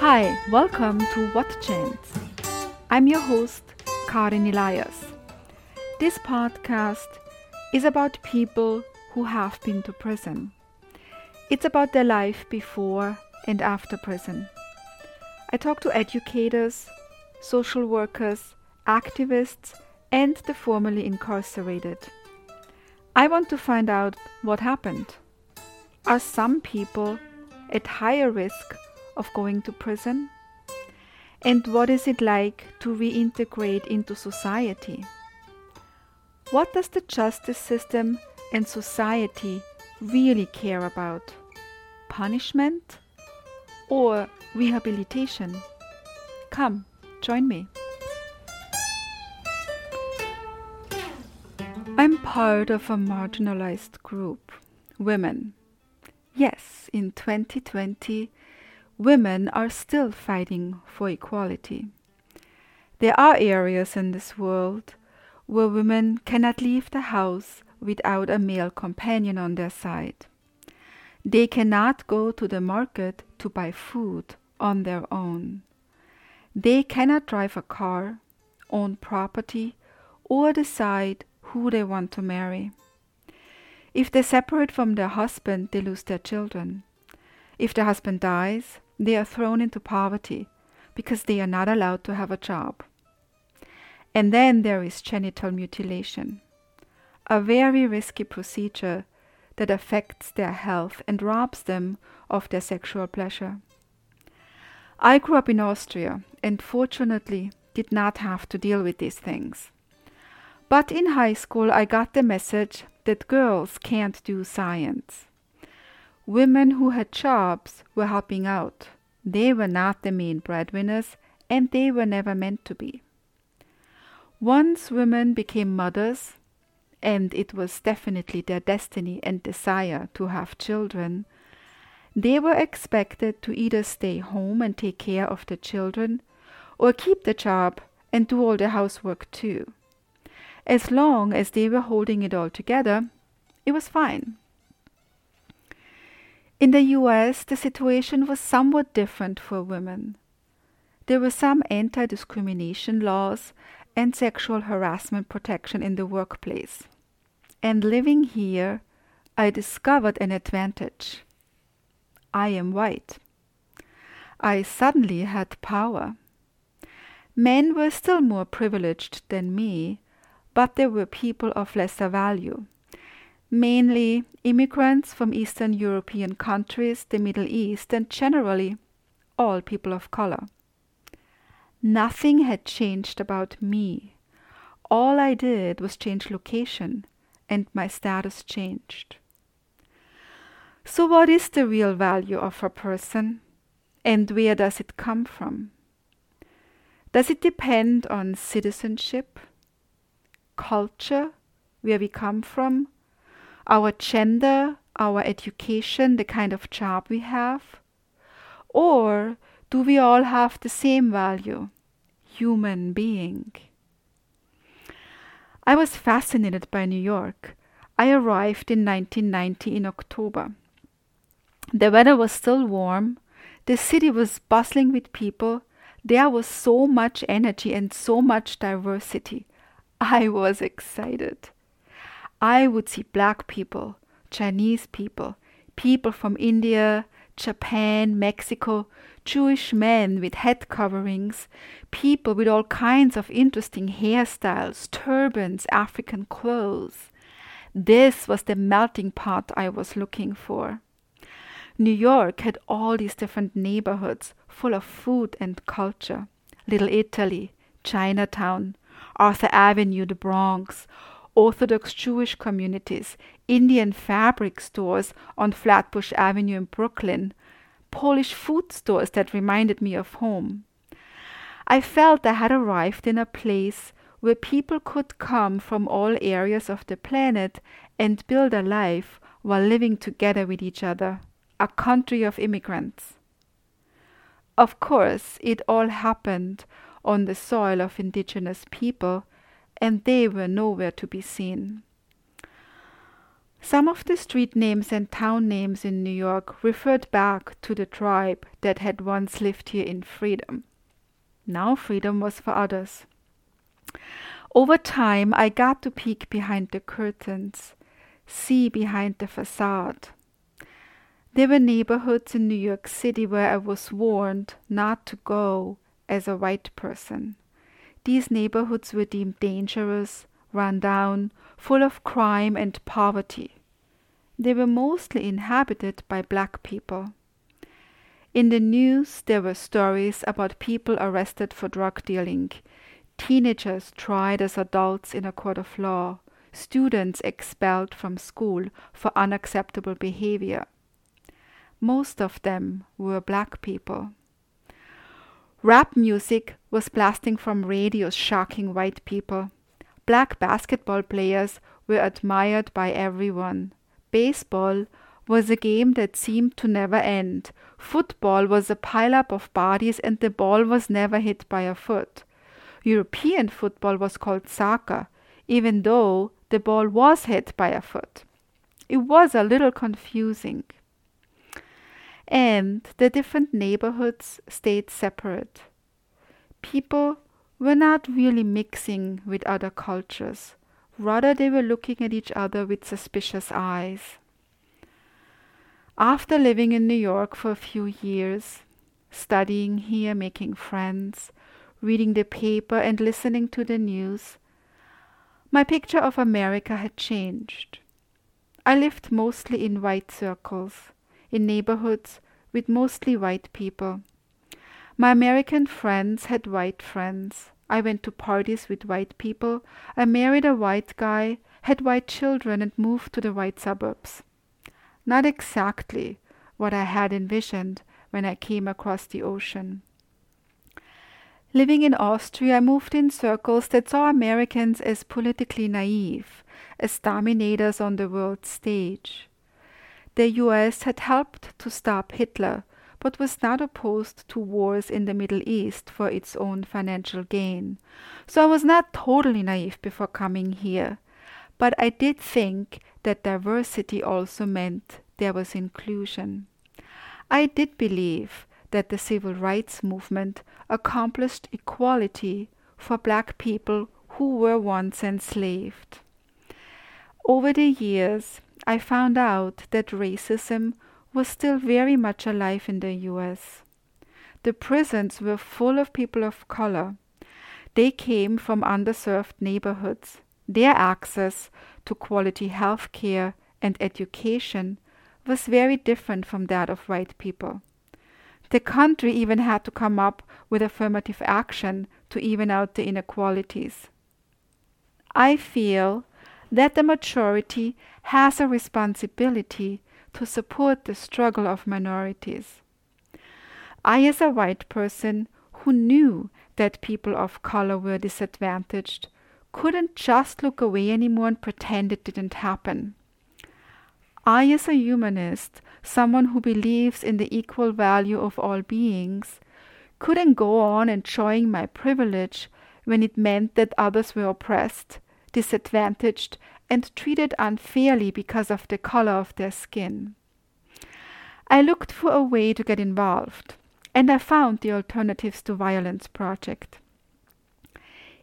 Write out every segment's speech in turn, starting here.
Hi, welcome to What Chance. I'm your host, Karin Elias. This podcast is about people who have been to prison. It's about their life before and after prison. I talk to educators, social workers, activists, and the formerly incarcerated. I want to find out what happened. Are some people at higher risk of going to prison? And what is it like to reintegrate into society? What does the justice system and society really care about? Punishment or rehabilitation? Come, join me. I'm part of a marginalized group, women. Yes, in 2020, women are still fighting for equality. There are areas in this world where women cannot leave the house without a male companion on their side. They cannot go to the market to buy food on their own. They cannot drive a car, own property, or decide who they want to marry. If they separate from their husband, they lose their children. If the husband dies, they are thrown into poverty because they are not allowed to have a job. And then there is genital mutilation, a very risky procedure that affects their health and robs them of their sexual pleasure. I grew up in Austria and fortunately did not have to deal with these things. But in high school, I got the message that girls can't do science. Women who had jobs were helping out. They were not the main breadwinners, and they were never meant to be. Once women became mothers, and it was definitely their destiny and desire to have children, they were expected to either stay home and take care of the children or keep the job and do all the housework too. As long as they were holding it all together, it was fine. In the US, the situation was somewhat different for women. There were some anti discrimination laws and sexual harassment protection in the workplace. And living here, I discovered an advantage. I am white. I suddenly had power. Men were still more privileged than me, but there were people of lesser value, mainly immigrants from Eastern European countries, the Middle East, and generally all people of color. Nothing had changed about me. All I did was change location, and my status changed. So, what is the real value of a person, and where does it come from? Does it depend on citizenship, culture, where we come from, our gender, our education, the kind of job we have? Or do we all have the same value? Human being. I was fascinated by New York. I arrived in 1990 in October. The weather was still warm. The city was bustling with people. There was so much energy and so much diversity. I was excited. I would see black people, Chinese people, people from India, Japan, Mexico, Jewish men with head coverings, people with all kinds of interesting hairstyles, turbans, African clothes. This was the melting pot I was looking for. New York had all these different neighborhoods full of food and culture Little Italy, Chinatown, Arthur Avenue, the Bronx, Orthodox Jewish communities, Indian fabric stores on Flatbush Avenue in Brooklyn, Polish food stores that reminded me of home. I felt I had arrived in a place where people could come from all areas of the planet and build a life while living together with each other a country of immigrants. Of course, it all happened on the soil of indigenous people, and they were nowhere to be seen. Some of the street names and town names in New York referred back to the tribe that had once lived here in freedom. Now freedom was for others. Over time, I got to peek behind the curtains, see behind the facade. There were neighborhoods in New York City where I was warned not to go as a white person. These neighborhoods were deemed dangerous, run down, full of crime and poverty. They were mostly inhabited by black people. In the news, there were stories about people arrested for drug dealing, teenagers tried as adults in a court of law, students expelled from school for unacceptable behavior. Most of them were black people. Rap music was blasting from radios shocking white people. Black basketball players were admired by everyone. Baseball was a game that seemed to never end. Football was a pileup of bodies and the ball was never hit by a foot. European football was called soccer, even though the ball was hit by a foot. It was a little confusing and the different neighborhoods stayed separate. People were not really mixing with other cultures, rather, they were looking at each other with suspicious eyes. After living in New York for a few years, studying here, making friends, reading the paper, and listening to the news, my picture of America had changed. I lived mostly in white circles in neighborhoods with mostly white people. My American friends had white friends. I went to parties with white people. I married a white guy, had white children, and moved to the white suburbs. Not exactly what I had envisioned when I came across the ocean. Living in Austria, I moved in circles that saw Americans as politically naive, as dominators on the world stage. The US had helped to stop Hitler, but was not opposed to wars in the Middle East for its own financial gain. So I was not totally naive before coming here, but I did think that diversity also meant there was inclusion. I did believe that the civil rights movement accomplished equality for black people who were once enslaved. Over the years, I found out that racism was still very much alive in the US. The prisons were full of people of color. They came from underserved neighborhoods. Their access to quality health care and education was very different from that of white people. The country even had to come up with affirmative action to even out the inequalities. I feel that the majority has a responsibility to support the struggle of minorities. I, as a white person who knew that people of color were disadvantaged, couldn't just look away anymore and pretend it didn't happen. I, as a humanist, someone who believes in the equal value of all beings, couldn't go on enjoying my privilege when it meant that others were oppressed disadvantaged, and treated unfairly because of the color of their skin. I looked for a way to get involved, and I found the Alternatives to Violence project.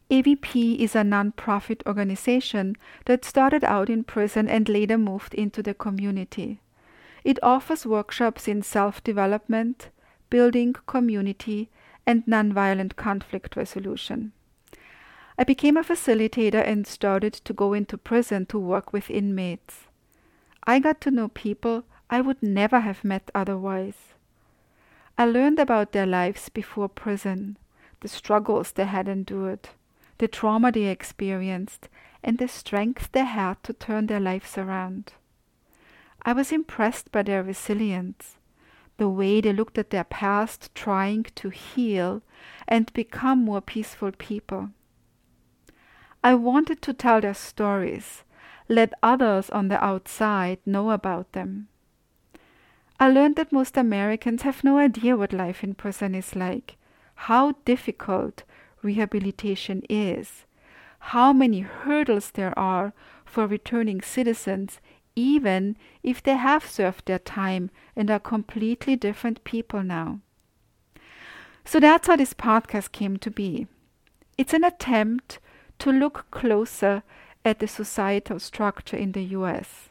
AVP is a non-profit organization that started out in prison and later moved into the community. It offers workshops in self-development, building community, and nonviolent conflict resolution. I became a facilitator and started to go into prison to work with inmates. I got to know people I would never have met otherwise. I learned about their lives before prison, the struggles they had endured, the trauma they experienced, and the strength they had to turn their lives around. I was impressed by their resilience, the way they looked at their past, trying to heal and become more peaceful people. I wanted to tell their stories, let others on the outside know about them. I learned that most Americans have no idea what life in prison is like, how difficult rehabilitation is, how many hurdles there are for returning citizens even if they have served their time and are completely different people now. So that's how this podcast came to be. It's an attempt to look closer at the societal structure in the US.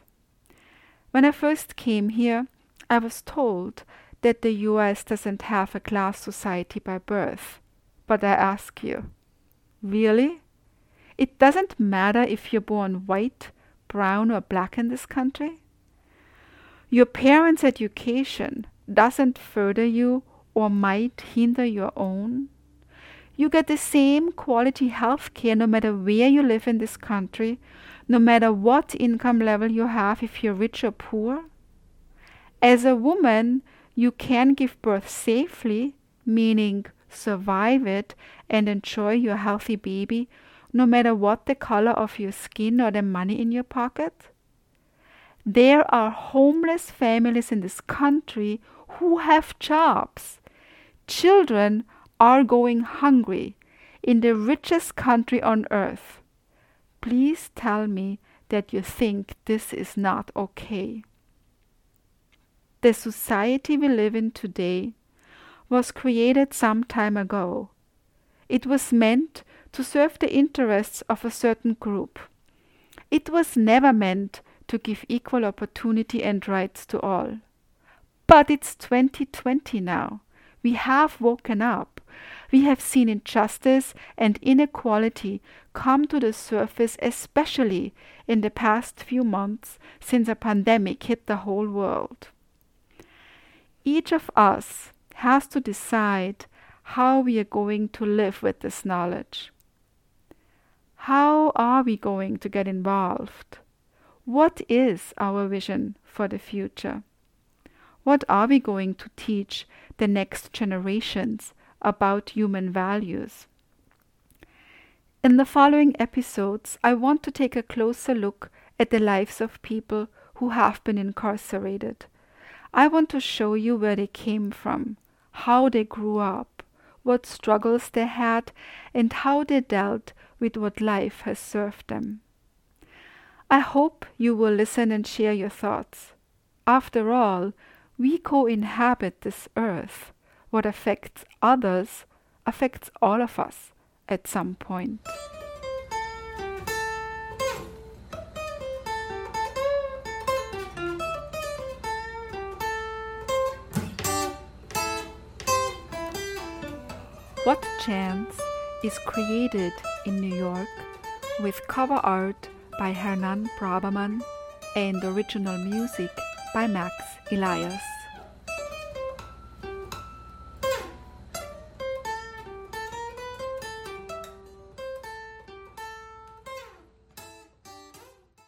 When I first came here, I was told that the US doesn't have a class society by birth. But I ask you, really? It doesn't matter if you're born white, brown, or black in this country? Your parents' education doesn't further you or might hinder your own? You get the same quality health care no matter where you live in this country, no matter what income level you have, if you're rich or poor. As a woman, you can give birth safely, meaning survive it and enjoy your healthy baby, no matter what the color of your skin or the money in your pocket. There are homeless families in this country who have jobs. Children are going hungry in the richest country on earth. Please tell me that you think this is not okay. The society we live in today was created some time ago. It was meant to serve the interests of a certain group. It was never meant to give equal opportunity and rights to all. But it's 2020 now. We have woken up. We have seen injustice and inequality come to the surface, especially in the past few months since a pandemic hit the whole world. Each of us has to decide how we are going to live with this knowledge. How are we going to get involved? What is our vision for the future? What are we going to teach the next generations about human values? In the following episodes, I want to take a closer look at the lives of people who have been incarcerated. I want to show you where they came from, how they grew up, what struggles they had, and how they dealt with what life has served them. I hope you will listen and share your thoughts. After all, we co inhabit this earth. What affects others affects all of us at some point. What Chance is created in New York with cover art by Hernan Braberman and original music by Max Elias.